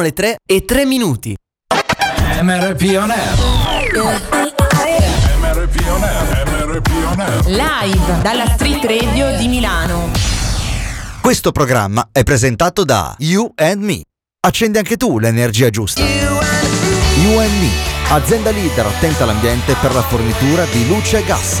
le 3 e 3 minuti. MRP On MRP On MRP On Live dalla Street Radio di Milano. Questo programma è presentato da You and Me. Accendi anche tu l'energia giusta. You and Me, you and me azienda leader attenta all'ambiente per la fornitura di luce e gas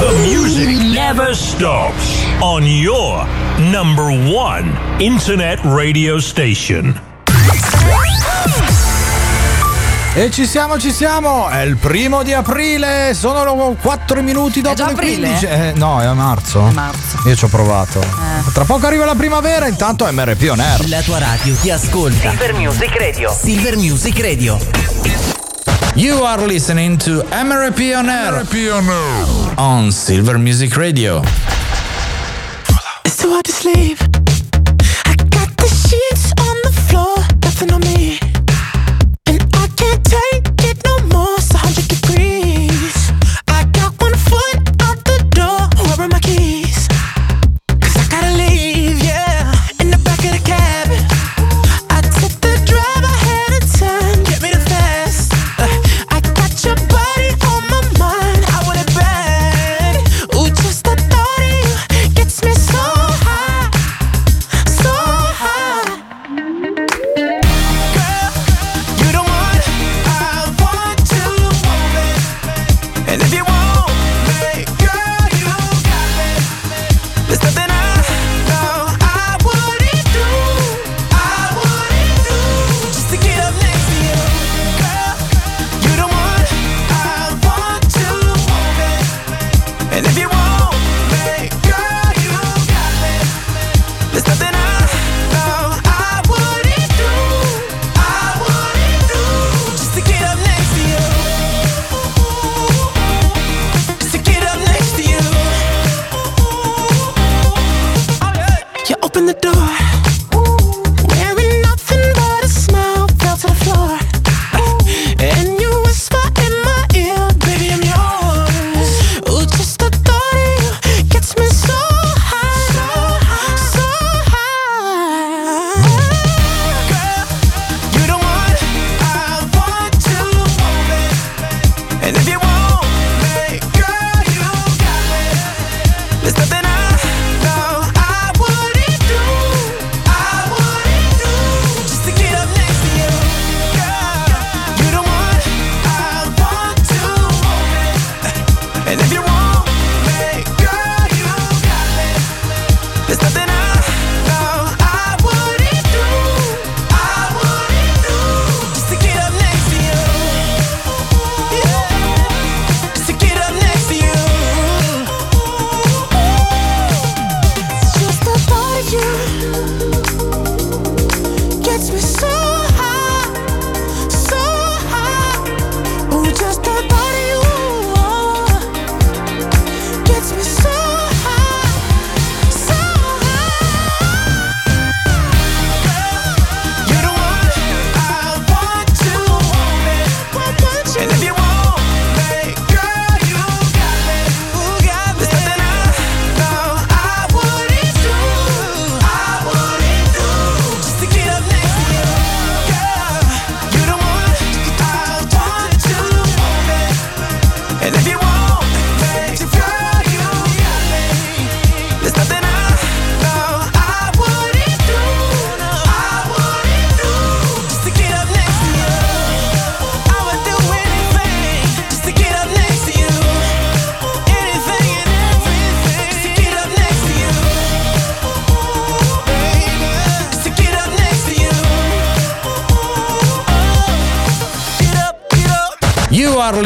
The music never stops on your number one internet radio station. E ci siamo, ci siamo! È il primo di aprile, sono 4 minuti dopo è già le 15. Eh, no, è a marzo. Marzo. Io ci ho provato. Eh. Tra poco arriva la primavera, intanto MRP On Air. La tua radio ti ascolta. Silver Music Radio. Silver Music Radio. You are listening to MRP on Air MRP on, Silver Music Radio. It's too hard to sleep. I got the sheets on the floor, nothing on me.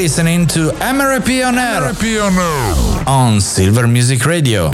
listening to Emery air. on Silver Music Radio.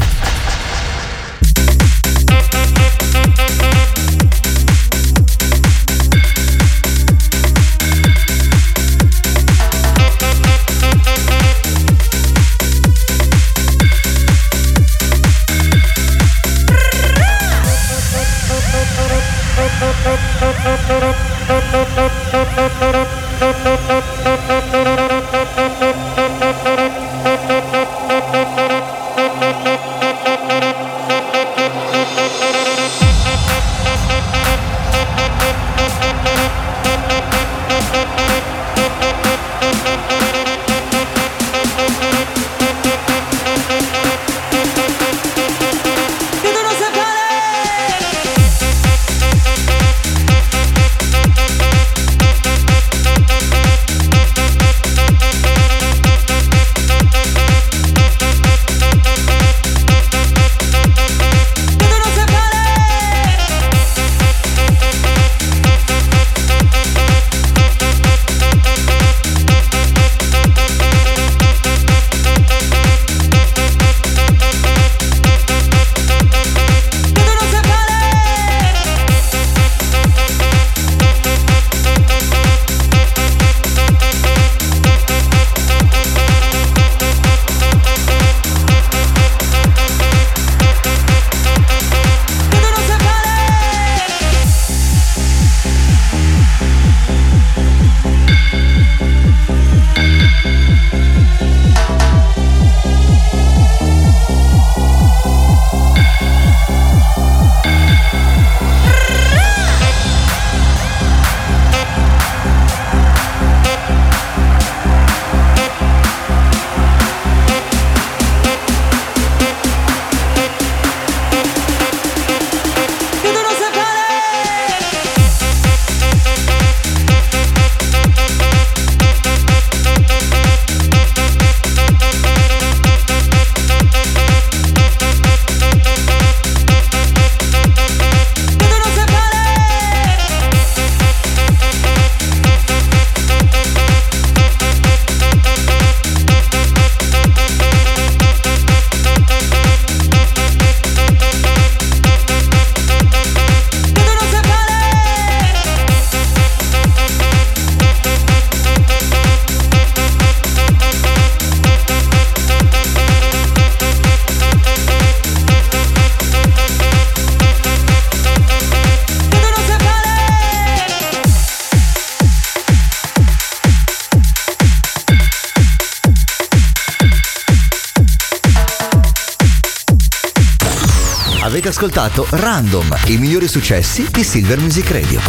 Random, i migliori successi di Silver Music Radio.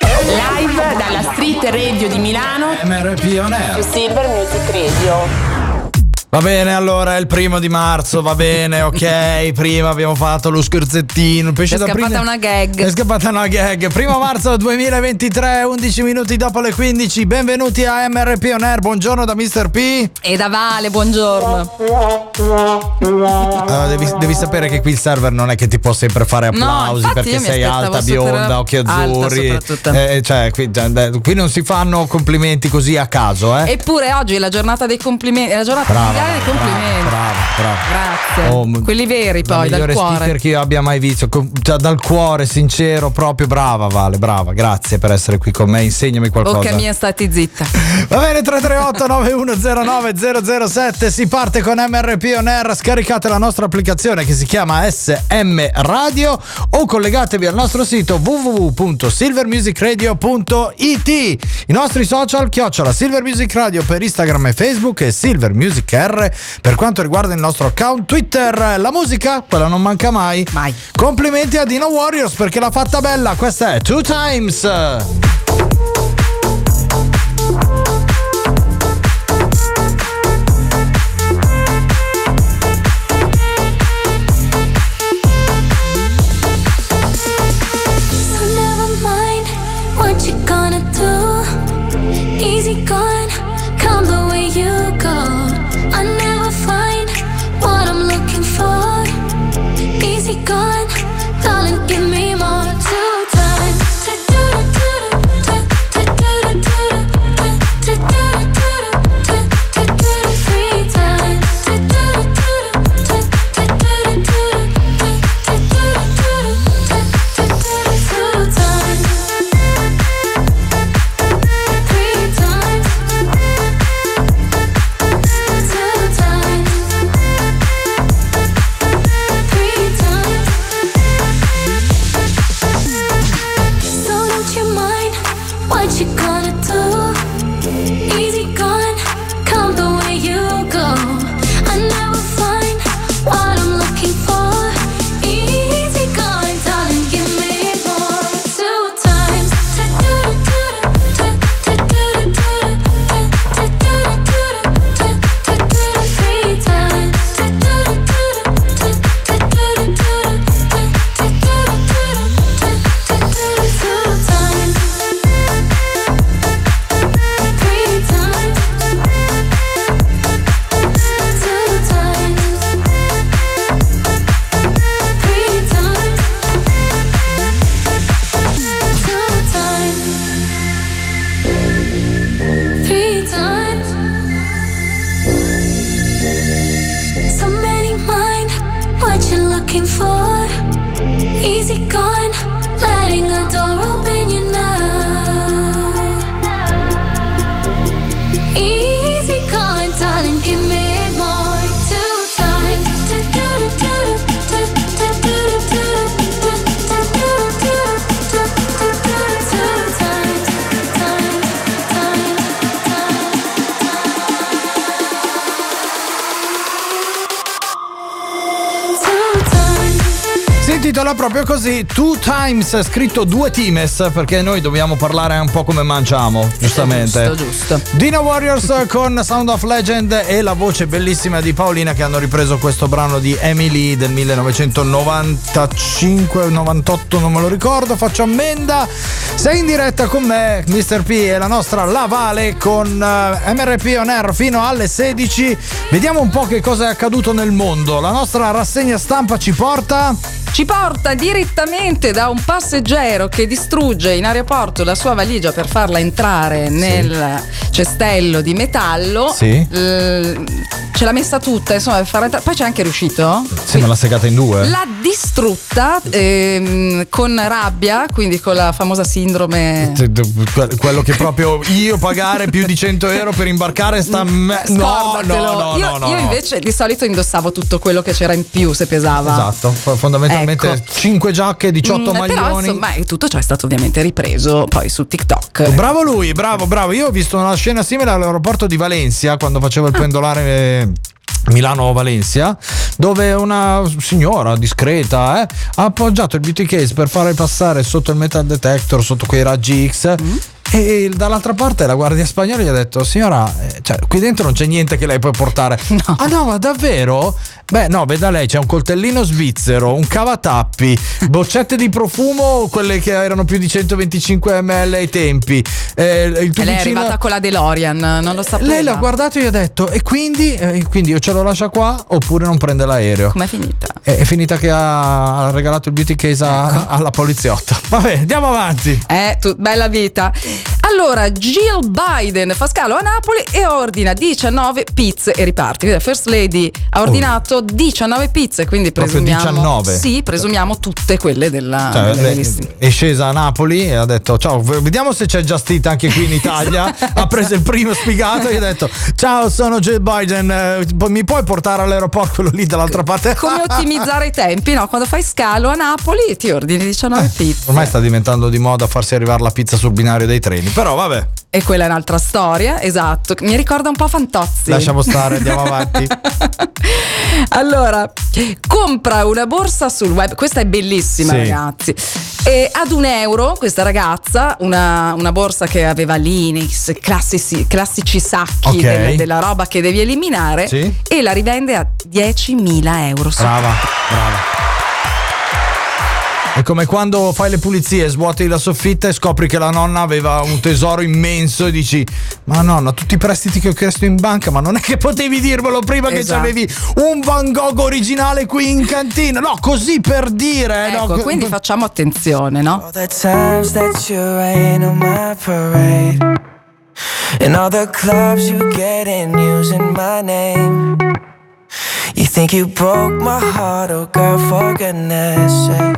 Live dalla Street Radio di Milano. MRP on air. Silver Music Radio. Va bene, allora è il primo di marzo, va bene, ok. Prima abbiamo fatto lo scherzettino. Il pesce È scappata prendere- una gag. È scappata una gag. Primo marzo 2023, 11 minuti dopo le 15. Benvenuti a MRP On Air. Buongiorno da Mr. P. E da Vale, buongiorno. Allora, devi, devi sapere che qui il server non è che ti può sempre fare No, applausi infatti perché sei alta, bionda, occhi azzurri. soprattutto. Eh, cioè, qui, eh, qui non si fanno complimenti così a caso, eh. Eppure oggi è la giornata dei complimenti, è la giornata Brava, mondiale dei complimenti. brava, brava. Grazie. Oh, Quelli veri poi, dal migliore cuore. speaker che io abbia mai visto, cioè, dal cuore, sincero, proprio brava Vale, brava, grazie per essere qui con me, insegnami qualcosa. Bocca mia, stati zitta. Va bene 338 9109 007 si parte con MRP On Air scaricate la nostra applicazione che si chiama SM Radio o collegatevi al nostro sito www.silvermusicradio.it i nostri social chiocciola Silver Music Radio per Instagram e Facebook e Silver Music R per quanto riguarda il nostro account Twitter la musica quella non manca mai. Mai. complimenti a Dino Warriors perché l'ha fatta bella. Questa è Two Times proprio così Two Times, scritto due times, perché noi dobbiamo parlare un po' come mangiamo, giustamente. Giusto, giusto. Dino Warriors con Sound of Legend e la voce bellissima di Paolina che hanno ripreso questo brano di Emily del 1995-98, non me lo ricordo, faccio ammenda. Sei in diretta con me, Mr. P e la nostra Lavale con eh, MRP On Air fino alle 16. Vediamo un po' che cosa è accaduto nel mondo. La nostra rassegna stampa ci porta... Ci porta direttamente da un passeggero che distrugge in aeroporto la sua valigia per farla entrare nel cestello di metallo. Sì. L- ce l'ha messa tutta, insomma, per farla entrare. Poi c'è anche riuscito. Sì, me l'ha segata in due. L'ha distrutta ehm, con rabbia, quindi con la famosa sindrome. Que- Quello che proprio io pagare più di 100 euro per imbarcare sta. me- No, Scordatelo. no, no, io, no, no, io no. invece di solito indossavo tutto quello che c'era in più se pesava. Esatto, f- fondamentalmente Ecco. 5 giacche, 18 Mm, Però maglioni. insomma e tutto ciò è stato ovviamente ripreso poi su TikTok. Bravo lui, bravo, bravo. Io ho visto una scena simile all'aeroporto di Valencia quando facevo il pendolare. eh, Milano-Valencia, dove una signora discreta eh, ha appoggiato il beauty case per fare passare sotto il metal detector, sotto quei raggi X. E dall'altra parte la guardia spagnola gli ha detto: Signora, eh, cioè, qui dentro non c'è niente che lei può portare. Ah, no, ma davvero? Beh, no, veda lei, c'è un coltellino svizzero, un cavatappi, boccette di profumo, quelle che erano più di 125 ml ai tempi. eh, il E lei è arrivata con la DeLorean, non lo sapeva. lei l'ha guardato e gli ha detto: E quindi, Eh, quindi io ce lo lascia qua oppure non prende l'aereo? Com'è finita? È, è finita che ha, regalato il beauty case a- alla poliziotta. Vabbè, andiamo avanti. Eh, tu, bella vita. Allora, Jill Biden fa scalo a Napoli e ordina 19 pizze e la First Lady ha ordinato 19 pizze, quindi presumiamo 19? Sì, presumiamo tutte quelle della, Cioè, della lei è scesa a Napoli e ha detto: Ciao, vediamo se c'è Just Eat anche qui in Italia. ha preso il primo spiegato e ha detto: Ciao, sono Jill Biden. eh, Mi puoi portare all'aeroporto quello lì dall'altra parte? Come ottimizzare i tempi? No, quando fai scalo a Napoli ti ordini 19 pizze. Ormai sta diventando di moda farsi arrivare la pizza sul binario dei treni. Però vabbè, E quella è un'altra storia, esatto. Mi ricorda un po' Fantozzi. lasciamo stare, andiamo avanti. Allora, compra una borsa sul web, questa è bellissima Sì. ragazzi. E ad un euro questa ragazza, una, una borsa che aveva l'Inex, classici, classici sacchi Ok. del- della roba che devi eliminare Sì. e la rivende a 10.000 euro. Brava, brava. È come quando fai le pulizie, svuoti la soffitta e scopri che la nonna aveva un tesoro immenso e dici: Ma nonna, tutti i prestiti che ho chiesto in banca, ma non è che potevi dirmelo prima che Esatto. avevi un Van Gogh originale qui in cantina? No, così per dire. no, Ecco, che- quindi facciamo attenzione, no? All the times that you rain on my parade And all the clubs you get in using my name You think you broke my heart, oh girl, for goodness sake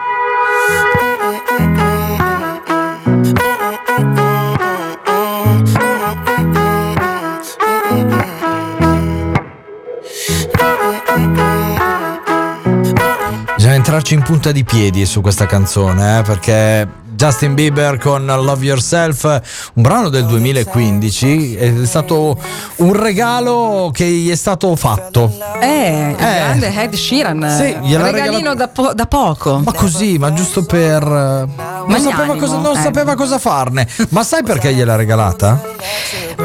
entrarci in punta di piedi su questa canzone, eh, perché Justin Bieber con Love Yourself, un brano del 2015, è stato un regalo che gli è stato fatto. Eh, il grande Ed Sheeran. Sì, gliel'ha regalino regalato- da, po- da poco. Ma così, ma giusto per... eh, Non, Magnanimo, sapeva cosa, non eh. sapeva cosa farne. Ma sai perché gliel'ha regalata?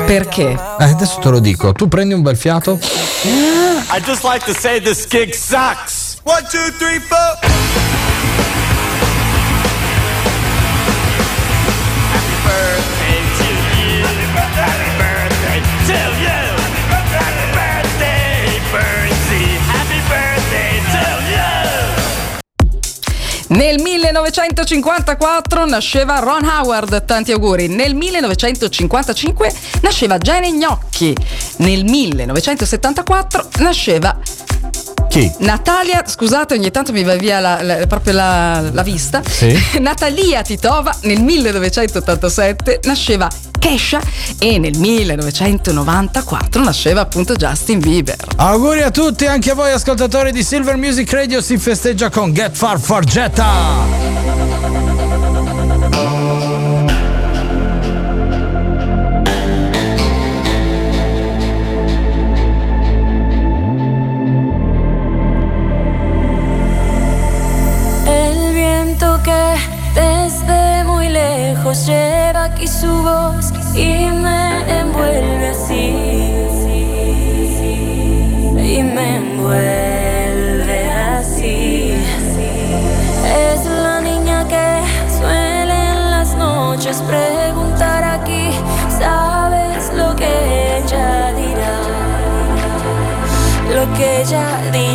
Perché? Eh, adesso te lo dico. Tu prendi un bel fiato. I just like to say this gig sucks. One, two, three, four. Happy birthday to you. Happy birthday to you. Happy birthday, Bernsey. Happy birthday to you. Nel 1954 nasceva Ron Howard, tanti auguri. Nel 1955 nasceva Jenny Gnocchi. Nel 1974 nasceva Chi? Natalia, scusate, ogni tanto mi va via la- la- proprio la, la vista. Sì. Natalia Titova nel 1987 nasceva Kesha e nel 1994 nasceva appunto Justin Bieber. Auguri a tutti, anche a voi ascoltatori di Silver Music Radio si festeggia con Get Far Fargetta. Preguntar aquí. ¿Sabes lo que ella dirá? Lo que ella dirá.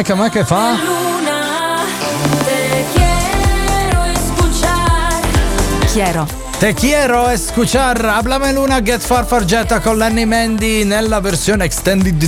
Com'è che, com'è che fa? Luna, te quiero escuchar. Chiaro. Te quiero escuchar Hablame Luna Get Far Fargetta con Lenny Mandy nella versione extended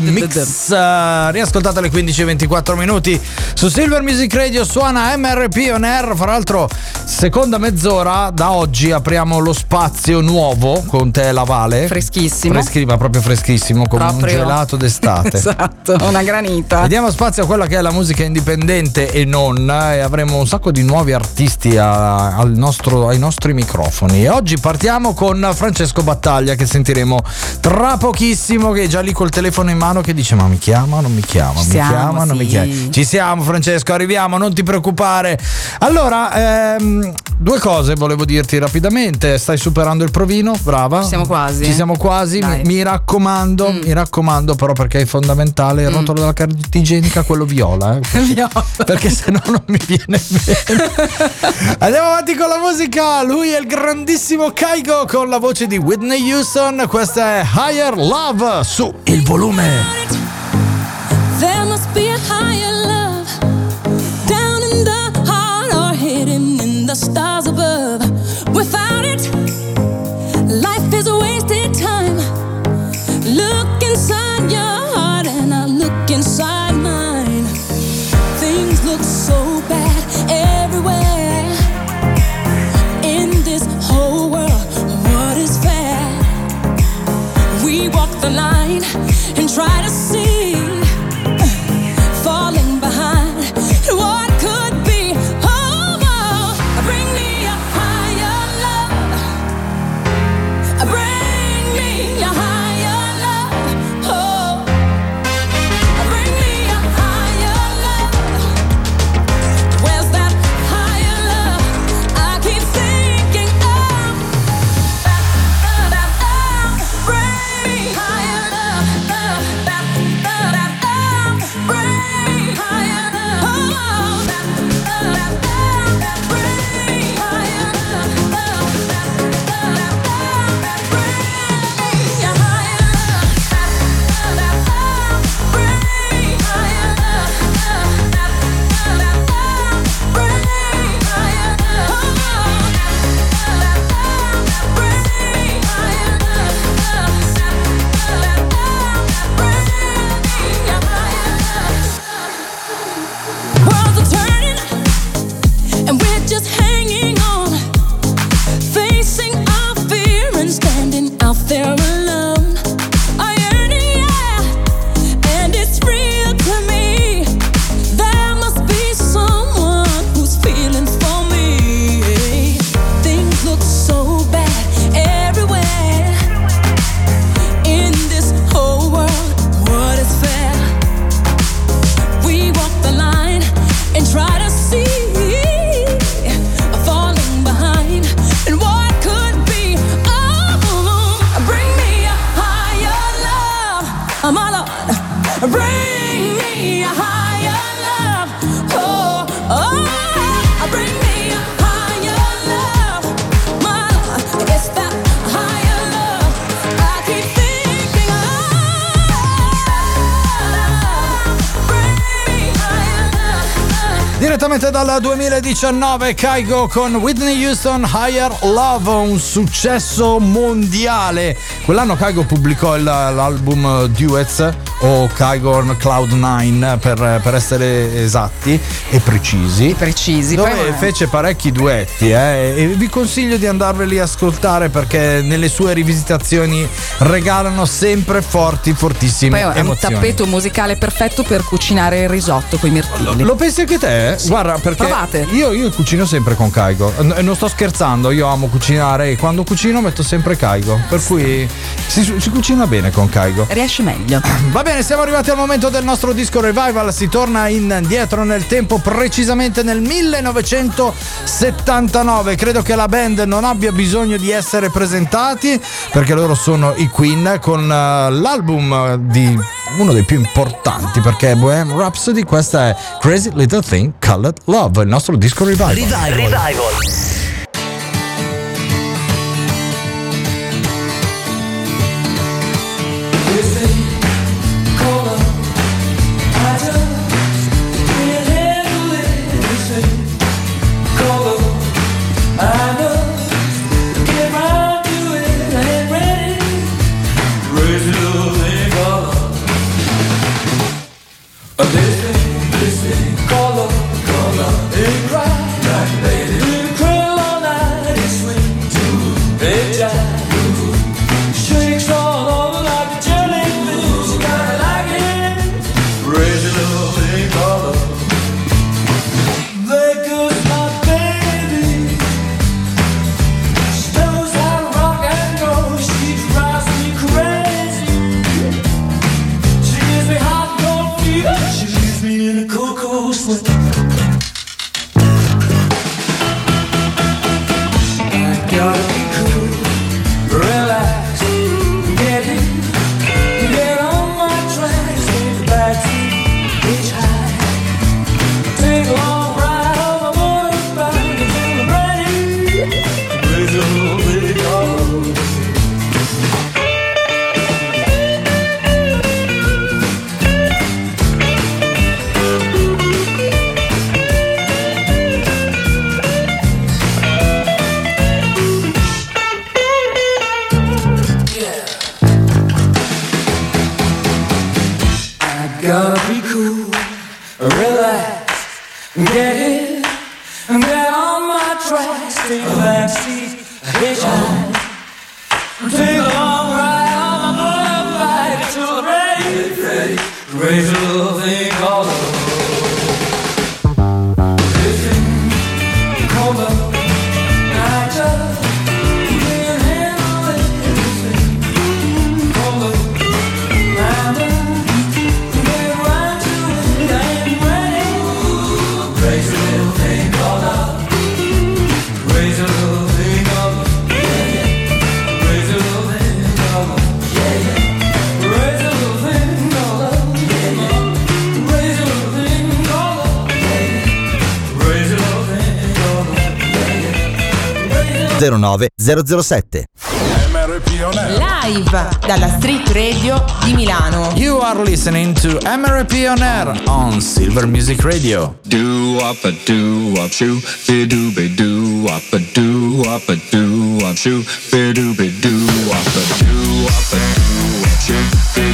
mix uh, riascoltate alle 15-24 minuti su Silver Music Radio suona MRP On Air fra l'altro seconda mezz'ora da oggi apriamo lo spazio nuovo con te la Vale Freschissimo. Freschi- ma proprio freschissimo come un Proprio. gelato d'estate esatto, una granita. Diamo spazio a quella che è la musica indipendente e non, eh, e avremo un sacco di nuovi artisti a- al nostro- ai nostri microfoni. E oggi partiamo con Francesco Battaglia, che sentiremo tra pochissimo, che è già lì col telefono in mano, che dice: Ma mi chiama, non mi chiama, mi chiama, non mi chiama. Ci siamo, Francesco, arriviamo, non ti preoccupare. Allora, ehm, due cose volevo dirti rapidamente. Stai superando il provino, brava. Ci siamo quasi. Ci siamo quasi. Mi, mi raccomando, mi raccomando, però, perché è fondamentale il rotolo della carta igienica, quello viola. eh, perché- Viola. Perché se no non mi viene bene. Andiamo avanti con la musica. Lui è il grandissimo Kaigo con la voce di Whitney Houston. Questa è Higher Love su il volume. There must be a higher love down in the heart or hidden in the stars 2019 Kaigo con Whitney Houston Higher Love, un successo mondiale. Quell'anno Kaigo pubblicò l'album Duets o Kaigo on Cloud 9 per, per essere esatti e precisi. Precisi, Dove poi- fece parecchi duetti eh, e vi consiglio di andarveli a ascoltare perché nelle sue rivisitazioni regalano sempre forti, fortissime Poi è un tappeto musicale perfetto per cucinare il risotto con i mirtilli. Lo pensi anche te? Guarda, perché Provate. io, io cucino sempre con Kaigo. N- non sto scherzando, io amo cucinare e quando cucino metto sempre Kaigo. Per cui si, si cucina bene con Kaigo. Riesce meglio. Va bene, siamo arrivati al momento del nostro disco revival. Si torna indietro nel tempo, precisamente nel 1979. Credo che la band non abbia bisogno di essere presentati perché loro sono i Queen con eh, l'album di uno dei più importanti perché è Bohemian Rhapsody. Questa è Crazy Little Thing Called Love, il nostro disco revival. Revival. Shakes 007. Live dalla Street Radio di Milano. You are listening to MRP on air on Silver Music Radio. Do up a do up shoe, be do be do up a do up a do up shoe, be do be do up a do up a do up shoe.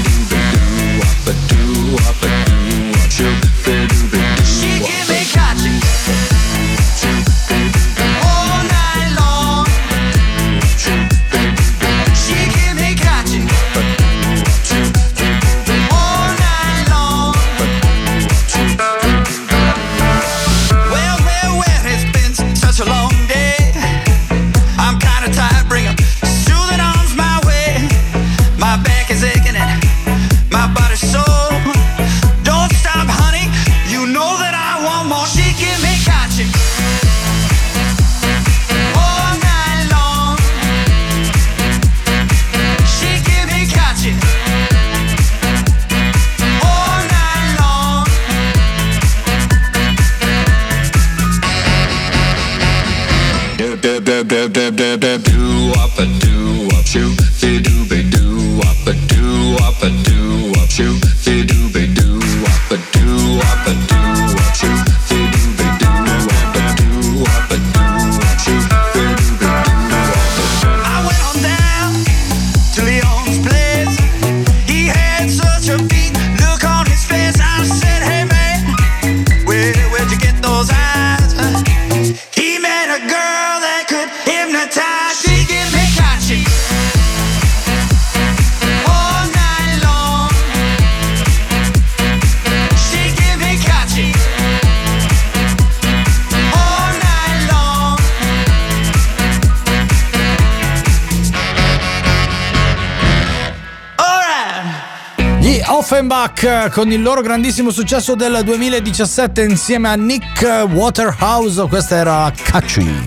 Con il loro grandissimo successo del 2017 insieme a Nick Waterhouse. Questa era Catchy.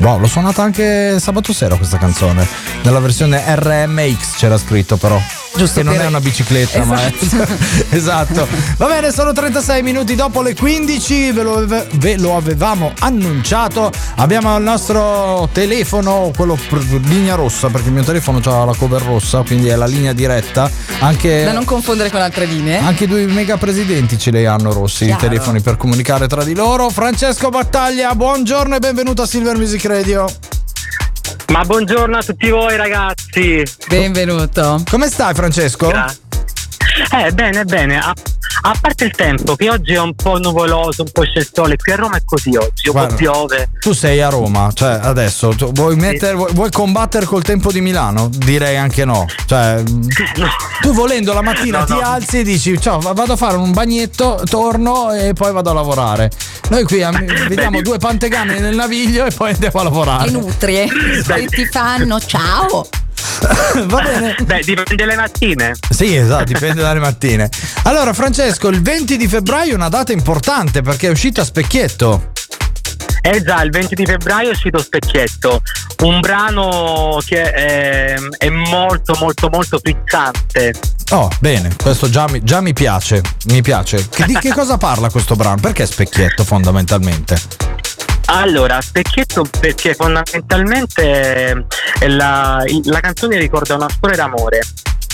Wow, l'ho suonata anche sabato sera questa canzone. Nella versione RMX c'era scritto però. Giusto, Che non è una bicicletta, ma è. esatto. Va bene, sono 36 minuti dopo le 15. Ve lo, ve lo avevamo annunciato. Abbiamo il nostro telefono, quello linea rossa, perché il mio telefono ha la cover rossa, quindi è la linea diretta. Anche. Da non confondere con altre linee. Anche due mega presidenti ce li hanno rossi Chiaro. i telefoni per comunicare tra di loro. Francesco Battaglia, buongiorno e benvenuto a Silver Music Radio. Ma buongiorno a tutti voi ragazzi. Benvenuto. Come stai Francesco? Eh, bene, bene. A, a parte il tempo, che oggi è un po' nuvoloso, un po' c'è il sole. Qui a Roma è così oggi, un Guarda, po' piove. Tu sei a Roma, cioè adesso tu vuoi, mettere, vuoi, vuoi combattere col tempo di Milano? Direi anche no. Cioè, tu volendo la mattina No, ti no. alzi e dici ciao, va- vado a fare un bagnetto, torno e poi vado a lavorare. Noi qui am- vediamo due pantegane nel naviglio e poi andiamo a lavorare. Le nutrie che ti fanno ciao. Va bene. Beh, dipende le mattine. Sì, esatto, dipende dalle mattine. Allora, Francesco, il 20 di febbraio è una data importante perché è uscita a specchietto. Eh già, il 20 di febbraio è uscito Specchietto, un brano che è, è molto molto molto frizzante. Oh, bene, questo già mi, già mi piace. Mi piace. Di che cosa parla questo brano? Perché specchietto fondamentalmente? Allora, Specchietto perché fondamentalmente la, la canzone ricorda una storia d'amore.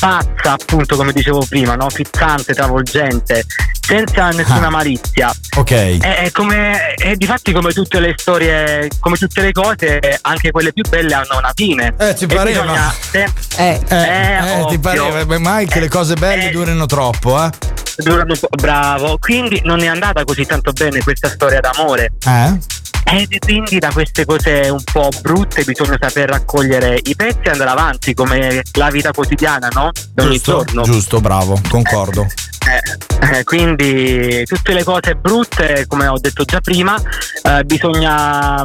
Pazza, appunto, come dicevo prima, no? frizzante, travolgente, senza nessuna Ah. malizia. Ok. È, è come, è difatti come tutte le storie, come tutte le cose, anche quelle più belle hanno una fine. Eh, E pareva. bisogna sem- Eh, Eh, eh, ti pareva mai che le cose belle Eh. durino troppo, eh? durano. Bravo, quindi non è andata così tanto bene questa storia d'amore. Eh? E quindi da queste cose un po' brutte bisogna saper raccogliere i pezzi e andare avanti come la vita quotidiana, no? Da ogni Giusto, giorno. giusto, bravo, concordo. Eh, eh, quindi tutte le cose brutte, come ho detto già prima, eh, bisogna,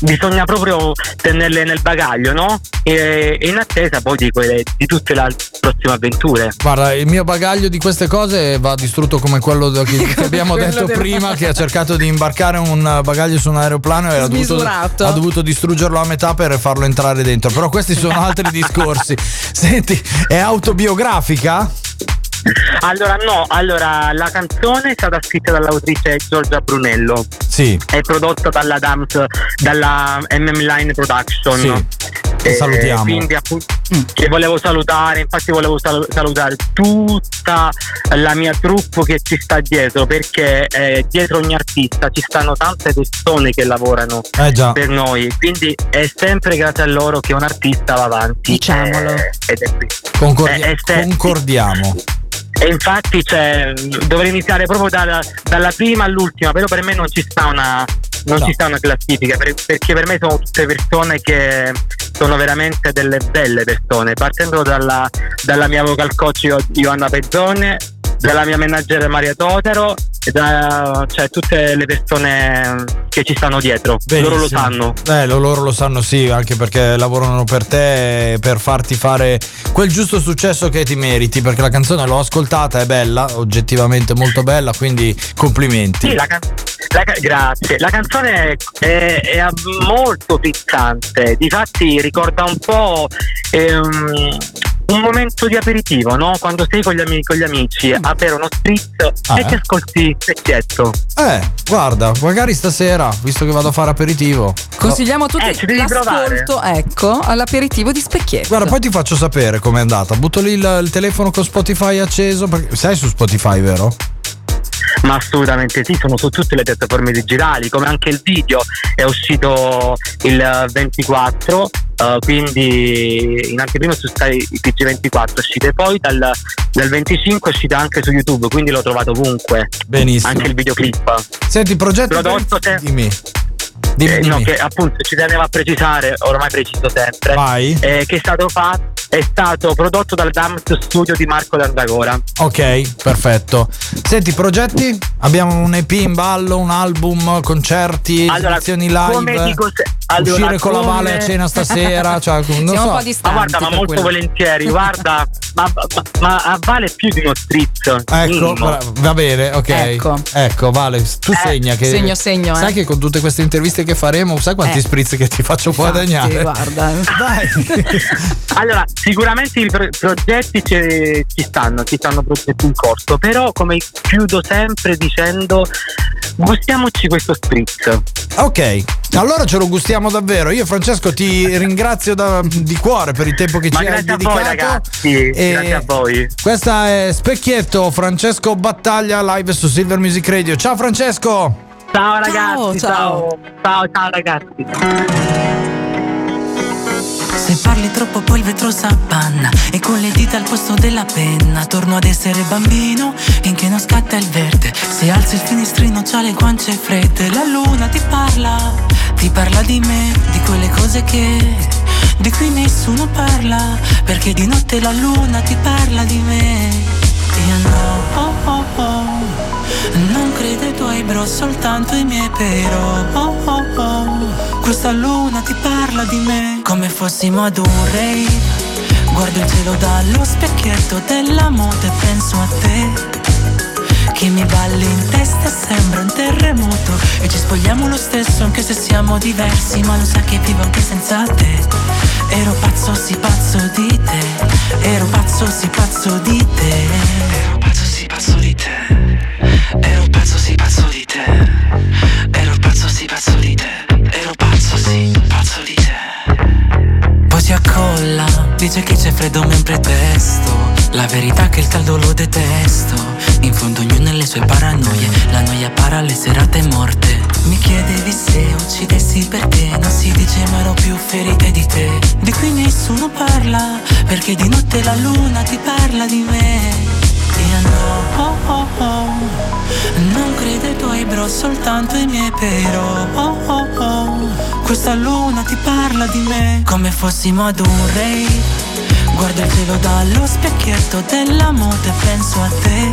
bisogna proprio tenerle nel bagaglio, no? E, e in attesa poi di, quelle, di tutte le prossime avventure. Guarda, il mio bagaglio di queste cose va distrutto come quello che, che abbiamo detto del- prima, che ha cercato di imbarcare un bagaglio su un aeroplano e ha dovuto, ha dovuto distruggerlo a metà per farlo entrare dentro. Però questi sono altri discorsi. Senti, è autobiografica? Allora, no, allora la canzone è stata scritta dall'autrice Giorgia Brunello. Sì. È prodotta dalla Dams, dalla MM Line Production. Sì. Che Eh, salutiamo. Quindi appunto che volevo salutare, infatti volevo sal- salutare tutta la mia troupe che ci sta dietro, perché eh, dietro ogni artista ci stanno tante persone che lavorano Eh già. per noi, quindi è sempre grazie a loro che un artista va avanti. Diciamolo. eh, ed è qui. Concordi- Eh, eh, se- concordiamo. E infatti cioè, dovrei iniziare proprio dalla, dalla prima all'ultima, però per me non ci sta una, non No. ci sta una classifica, per- perché per me sono tutte persone che sono veramente delle belle persone, partendo dalla, dalla mia vocal coach Io- Ioanna Pezzone, dalla mia manager Maria Totaro, e da, cioè tutte le persone che ci stanno dietro, loro lo Benissimo. sanno. Eh, lo- loro lo sanno sì, anche perché lavorano per te per farti fare quel giusto successo che ti meriti, perché la canzone l'ho ascoltata, è bella, oggettivamente molto bella, quindi complimenti. Sì, la can- la ca- grazie. La canzone è, è molto piccante, difatti ricorda un po' ehm, un momento di aperitivo, no? Quando sei con gli, ami- con gli amici a bere uno spritz Ah, e eh? ti ascolti specchietto. Eh, guarda, magari stasera, visto che vado a fare aperitivo. Consigliamo a tutti Eh, ci devi l'ascolto, ecco, all'aperitivo di specchietto. Guarda, poi ti faccio sapere com'è andata. Butto lì il, il telefono con Spotify acceso. Perché sei su Spotify, vero? Ma assolutamente sì, sono su tutte le piattaforme digitali, come anche il video è uscito il 24, eh, quindi in anteprima su Sky TG24 è uscito e poi dal, dal 25 è uscito anche su YouTube, quindi l'ho trovato ovunque. Benissimo. Anche il videoclip. Senti, progetto. Prodotto te- Dimmi. Dimmi, Eh, no, che appunto ci tenevo a precisare, ormai preciso sempre, Vai. eh, che è stato fatto è stato prodotto dal Dams Studio di Marco D'Andagora. Ok, perfetto. Senti, progetti? Abbiamo un EP in ballo, un album, concerti, Allora, lezioni come live. dico se- allora, uscire con la Vale a cena stasera. Cioè, non so. ma guarda, ma molto volentieri, guarda, ma, ma, ma a Vale più di uno strizzo. Ecco, va bene, ok. Ecco. Vale, tu Eh, segna che. segno, segno, Sai eh. che con tutte queste interviste che faremo, sai quanti Eh. spritz che ti faccio guadagnare? guarda. Allora, sicuramente i pro- progetti ci, ci stanno, ci stanno progetti in corso, però come chiudo sempre dicendo gustiamoci questo spritz. Ok, allora ce lo gustiamo davvero. Io, Francesco, ti ringrazio da- di cuore per il tempo che Ma ci hai grazie a dedicato. voi ragazzi, E grazie a voi. Questa è Specchietto, Francesco Battaglia live su Silver Music Radio. Ciao Francesco! Ciao ragazzi, ciao, ciao, ciao ragazzi. Se parli troppo poi il vetro s'appanna E con le dita al posto della penna Torno ad essere bambino finché non scatta il verde. Se alzi il finestrino c'ha le guance fredde. La luna ti parla, ti parla di me Di quelle cose che di cui nessuno parla. Perché di notte la luna ti parla di me. Io no, oh, oh, oh. Non credo ai tuoi bro, soltanto i miei però. Oh, oh, oh. Questa luna ti parla di me. Come fossimo ad un rave Guardo il cielo dallo specchietto della moto e penso a te. Che mi balli in testa sembra un terremoto. E ci spogliamo lo stesso anche se siamo diversi Ma lo sa che vivo anche senza te. Ero pazzo, sì pazzo di te. Ero pazzo, sì pazzo di te. Ero pazzo, sì pazzo di te dice che c'è freddo mentre testo La verità è che il caldo lo detesto. In fondo ognuno ha le sue paranoie. La noia para le serate morte. Mi chiedevi se uccidessi perché. Non si dice ma ero più ferite di te. Di cui nessuno parla Perché di notte la luna ti parla di me io no, oh, oh, oh. Non credo ai tuoi bro, soltanto ai miei però oh, oh, oh. Questa luna ti parla di me Come fossimo ad un rave Guardo il cielo dallo specchietto della moto e penso a te.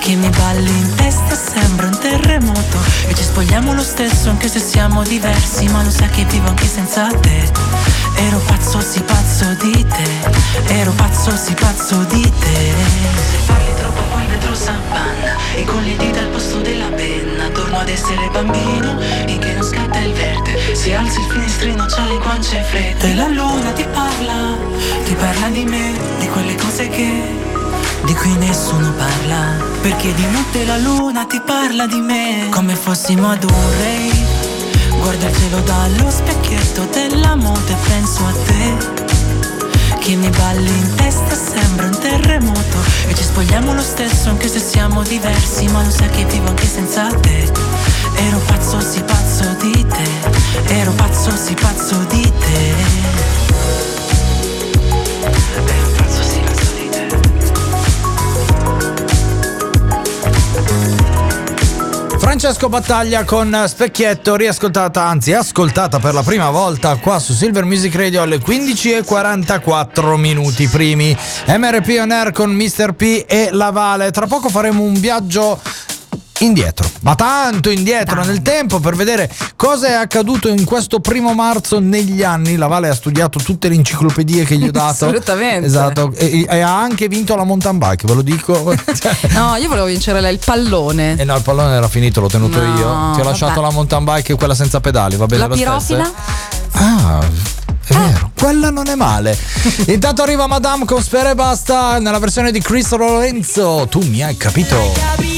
Che mi balli in testa sembra un terremoto. E ci spogliamo lo stesso anche se siamo diversi Ma lo sai che vivo anche senza te Ero pazzo, sì pazzo di te. Ero pazzo, sì pazzo di te. Se parli troppo poi il vetro s'appanna E con le dita al posto della penna. Torno ad essere bambino finché non scatta il verde. Se alzi il finestrino c'ha le guance fredde. E la luna ti parla, ti parla di me Di quelle cose che di cui nessuno parla. Perché di notte la luna ti parla di me Come fossimo ad un rave Guardo il cielo dallo specchietto della moto e penso a te. Che mi balli in testa sembra un terremoto. E ci spogliamo lo stesso anche se siamo diversi Ma lo sai che vivo anche senza te Francesco Battaglia con Specchietto, riascoltata, anzi ascoltata per la prima volta qua su Silver Music Radio alle 15.44 minuti primi. MRP On Air con Mr. P e La Vale. Tra poco faremo un viaggio indietro, ma tanto indietro nel tempo per vedere cosa è accaduto in questo primo marzo negli anni. La Vale ha studiato tutte le enciclopedie che gli ho dato. Assolutamente. Esatto, e, e ha anche vinto la mountain bike, ve lo dico. No, io volevo vincere lei il pallone. E no, il pallone era finito, l'ho tenuto No, io. Ti ho lasciato vabbè. la mountain bike e quella senza pedali, va bene La lo stesso, pirofila? eh? Ah, è vero, quella non è male. Intanto arriva Madame con Spera e Basta nella versione di Chris Lorenzo. Tu mi hai capito.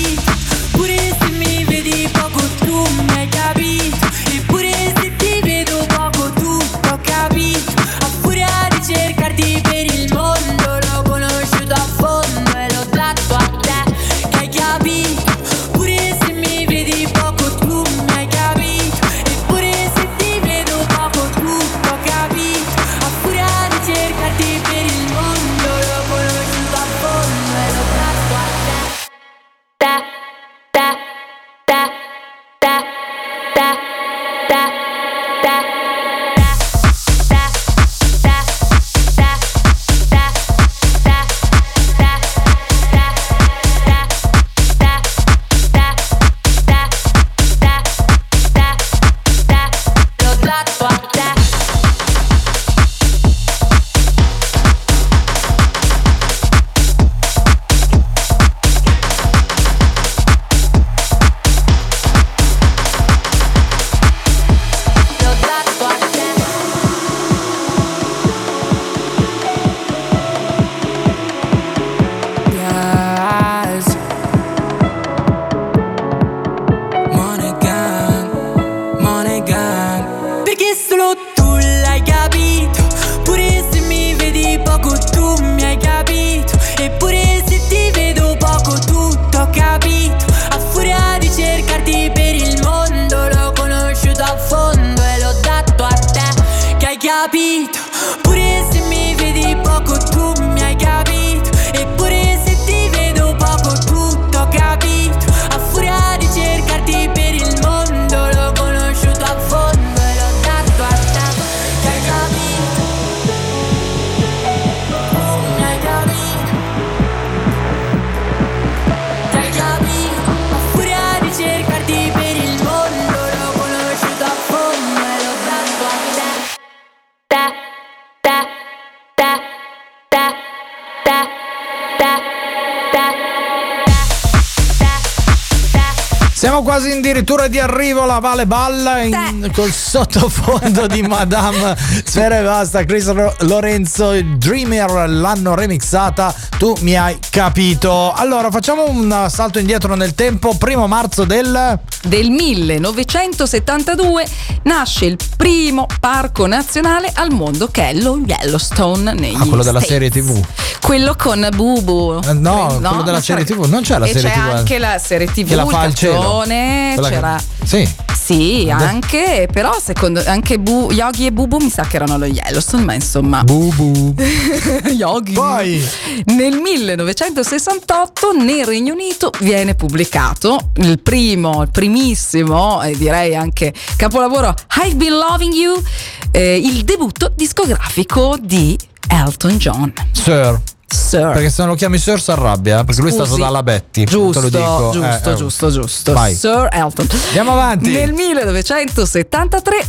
Siamo quasi addirittura di arrivo alla Vale Balla in- col sottofondo di Madame Sfera e Basta. Chris Lorenzo, Dreamer l'hanno remixata. Tu mi hai capito. Allora, facciamo un salto indietro nel tempo. Primo marzo del. Del 1972 nasce il primo parco nazionale al mondo che è lo Yellowstone negli Ah, quello della States. serie TV. Quello con Bubu. Eh, no, quello della serie TV. Non c'è la e serie c'è TV. anche la serie TV, Che la fa il cielo. Che- c'era Sì. Sì, anche, però secondo anche Bu- Yogi e Bubu mi sa che erano allo Yellowstone, ma insomma. Bubu. Yogi. Poi Nel 1968 nel Regno Unito viene pubblicato il primo, il primissimo e direi anche capolavoro I've Been Loving You, eh, il debutto discografico di Elton John. Sir. Sir. Perché se non lo chiami Sir si arrabbia. Perché lui è stato Scusi. dalla Betty. Giusto, te lo dico. giusto, Eh, eh. giusto, giusto. Vai. Sir Elton. Andiamo avanti. Nel 1973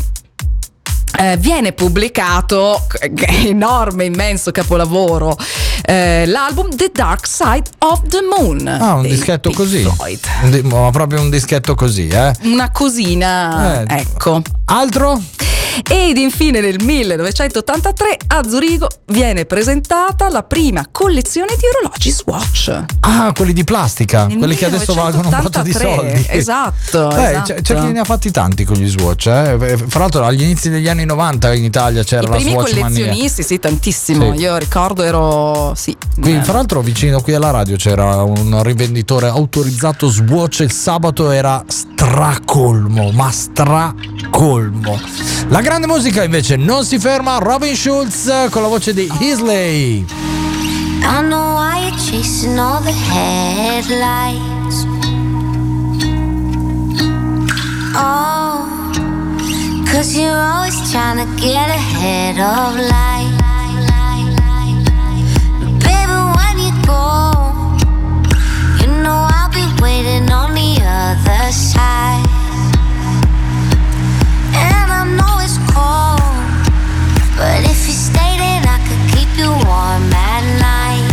eh, viene pubblicato, enorme, immenso capolavoro, eh, l'album The Dark Side of the Moon. Ah, un dischetto Pink così. Floyd. Ma proprio un dischetto così, eh. Una cosina, Eh, ecco. Altro? Ed infine nel 1983 a Zurigo viene presentata la prima collezione di orologi Swatch. Ah, quelli di plastica, Nel quelli che adesso valgono un botto di 1983, soldi. esatto, Eh, esatto. C'è, c'è chi ne ha fatti tanti con gli Swatch. eh. Fra l'altro, agli inizi degli anni 90 in Italia c'era I la Swatch mania. collezionisti, sì, tantissimo. Sì. Io ricordo ero. Sì. Qui, eh, fra l'altro, vicino qui alla radio c'era un rivenditore autorizzato Swatch. Il sabato era stracolmo, ma stracolmo. La grande musica invece non si ferma. Robin Schulz con la voce di Isley. I know why you're chasing all the headlights. Oh, cause you're always trying to get ahead of life. Baby, when you go, you know I'll be waiting on the other side. And I know it's cold, but if you stay, then I could keep you warm at night.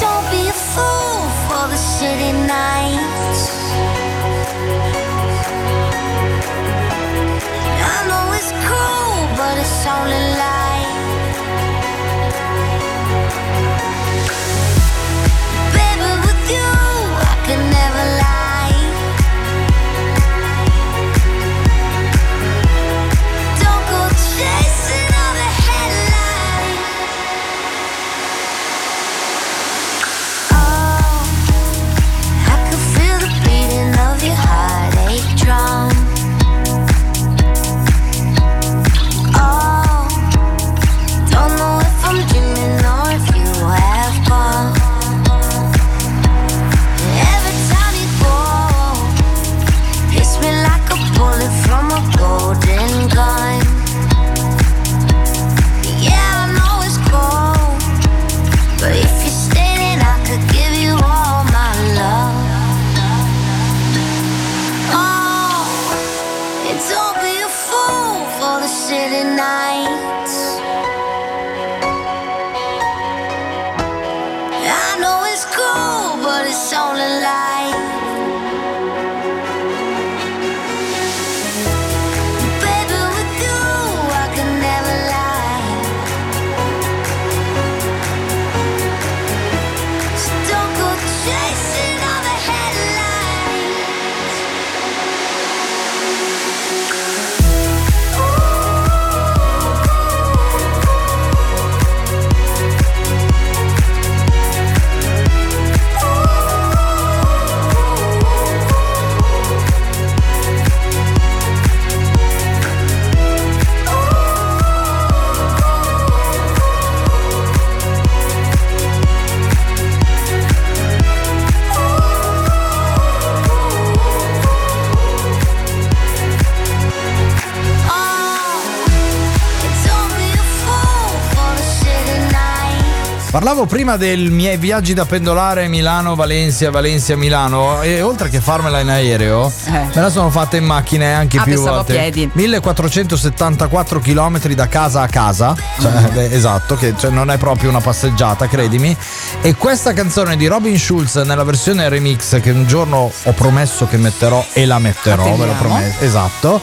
Don't be a fool for the city nights. Only light. Parlavo prima dei miei viaggi da pendolare Milano-Valencia, Valencia-Milano e oltre che farmela in aereo, me la sono fatta in macchina e anche Ah, più pensavo a volte. piedi. 1474 km da casa a casa, cioè, beh, esatto, che cioè, non è proprio una passeggiata, credimi. E questa canzone di Robin Schulz nella versione remix che un giorno ho promesso che metterò e la metterò, ve lo prometto. Esatto.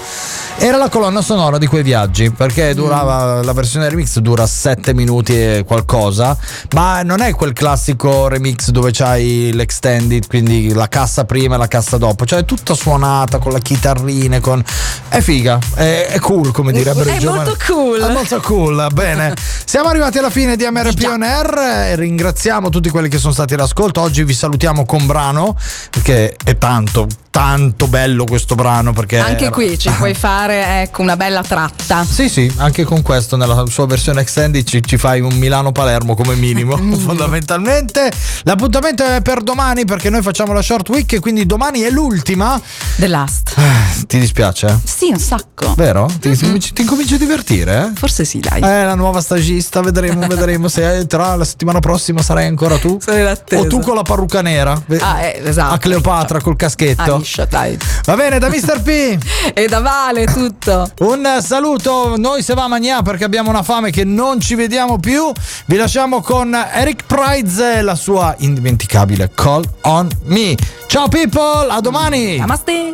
Era la colonna sonora di quei viaggi perché durava la versione remix dura 7 minuti e qualcosa, ma non è quel classico remix dove c'hai l'extended, quindi la cassa prima e la cassa dopo, cioè è tutta suonata con la chitarrina, con è figa, è, è cool come direbbero È i giovani. molto cool. È molto cool, bene. Siamo arrivati alla fine di MRP On Air, ringraziamo tutti quelli che sono stati all'ascolto. Oggi vi salutiamo con brano perché è tanto tanto bello questo brano perché Anche qui ci puoi fare ecco, una bella tratta. Sì, sì, anche con questo nella sua versione extended ci, ci fai un Milano-Palermo come minimo, fondamentalmente. L'appuntamento è per domani perché noi facciamo la short week e quindi domani è l'ultima. The last. Ti dispiace? Sì, un sacco. Vero? Ti, ti incominci- ti incominci a divertire? eh? Forse sì, dai. Eh, la nuova stagista, vedremo, vedremo se tra la settimana prossima sarai ancora tu. O tu con la parrucca nera. Ah, eh, esatto. A Cleopatra col caschetto. Ah, liscia, dai. Va bene, da Mr. P. e da Vale tutto. Un saluto, noi se va a mangiare perché abbiamo una fame che non ci vediamo più. Vi lasciamo con Eric Prize e la sua indimenticabile Call on Me. Ciao people, a domani. Namaste.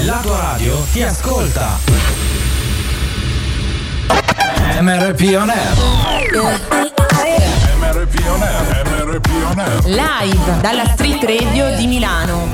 La tua radio ti ascolta. MRP On Air. Live dalla Street Radio di Milano.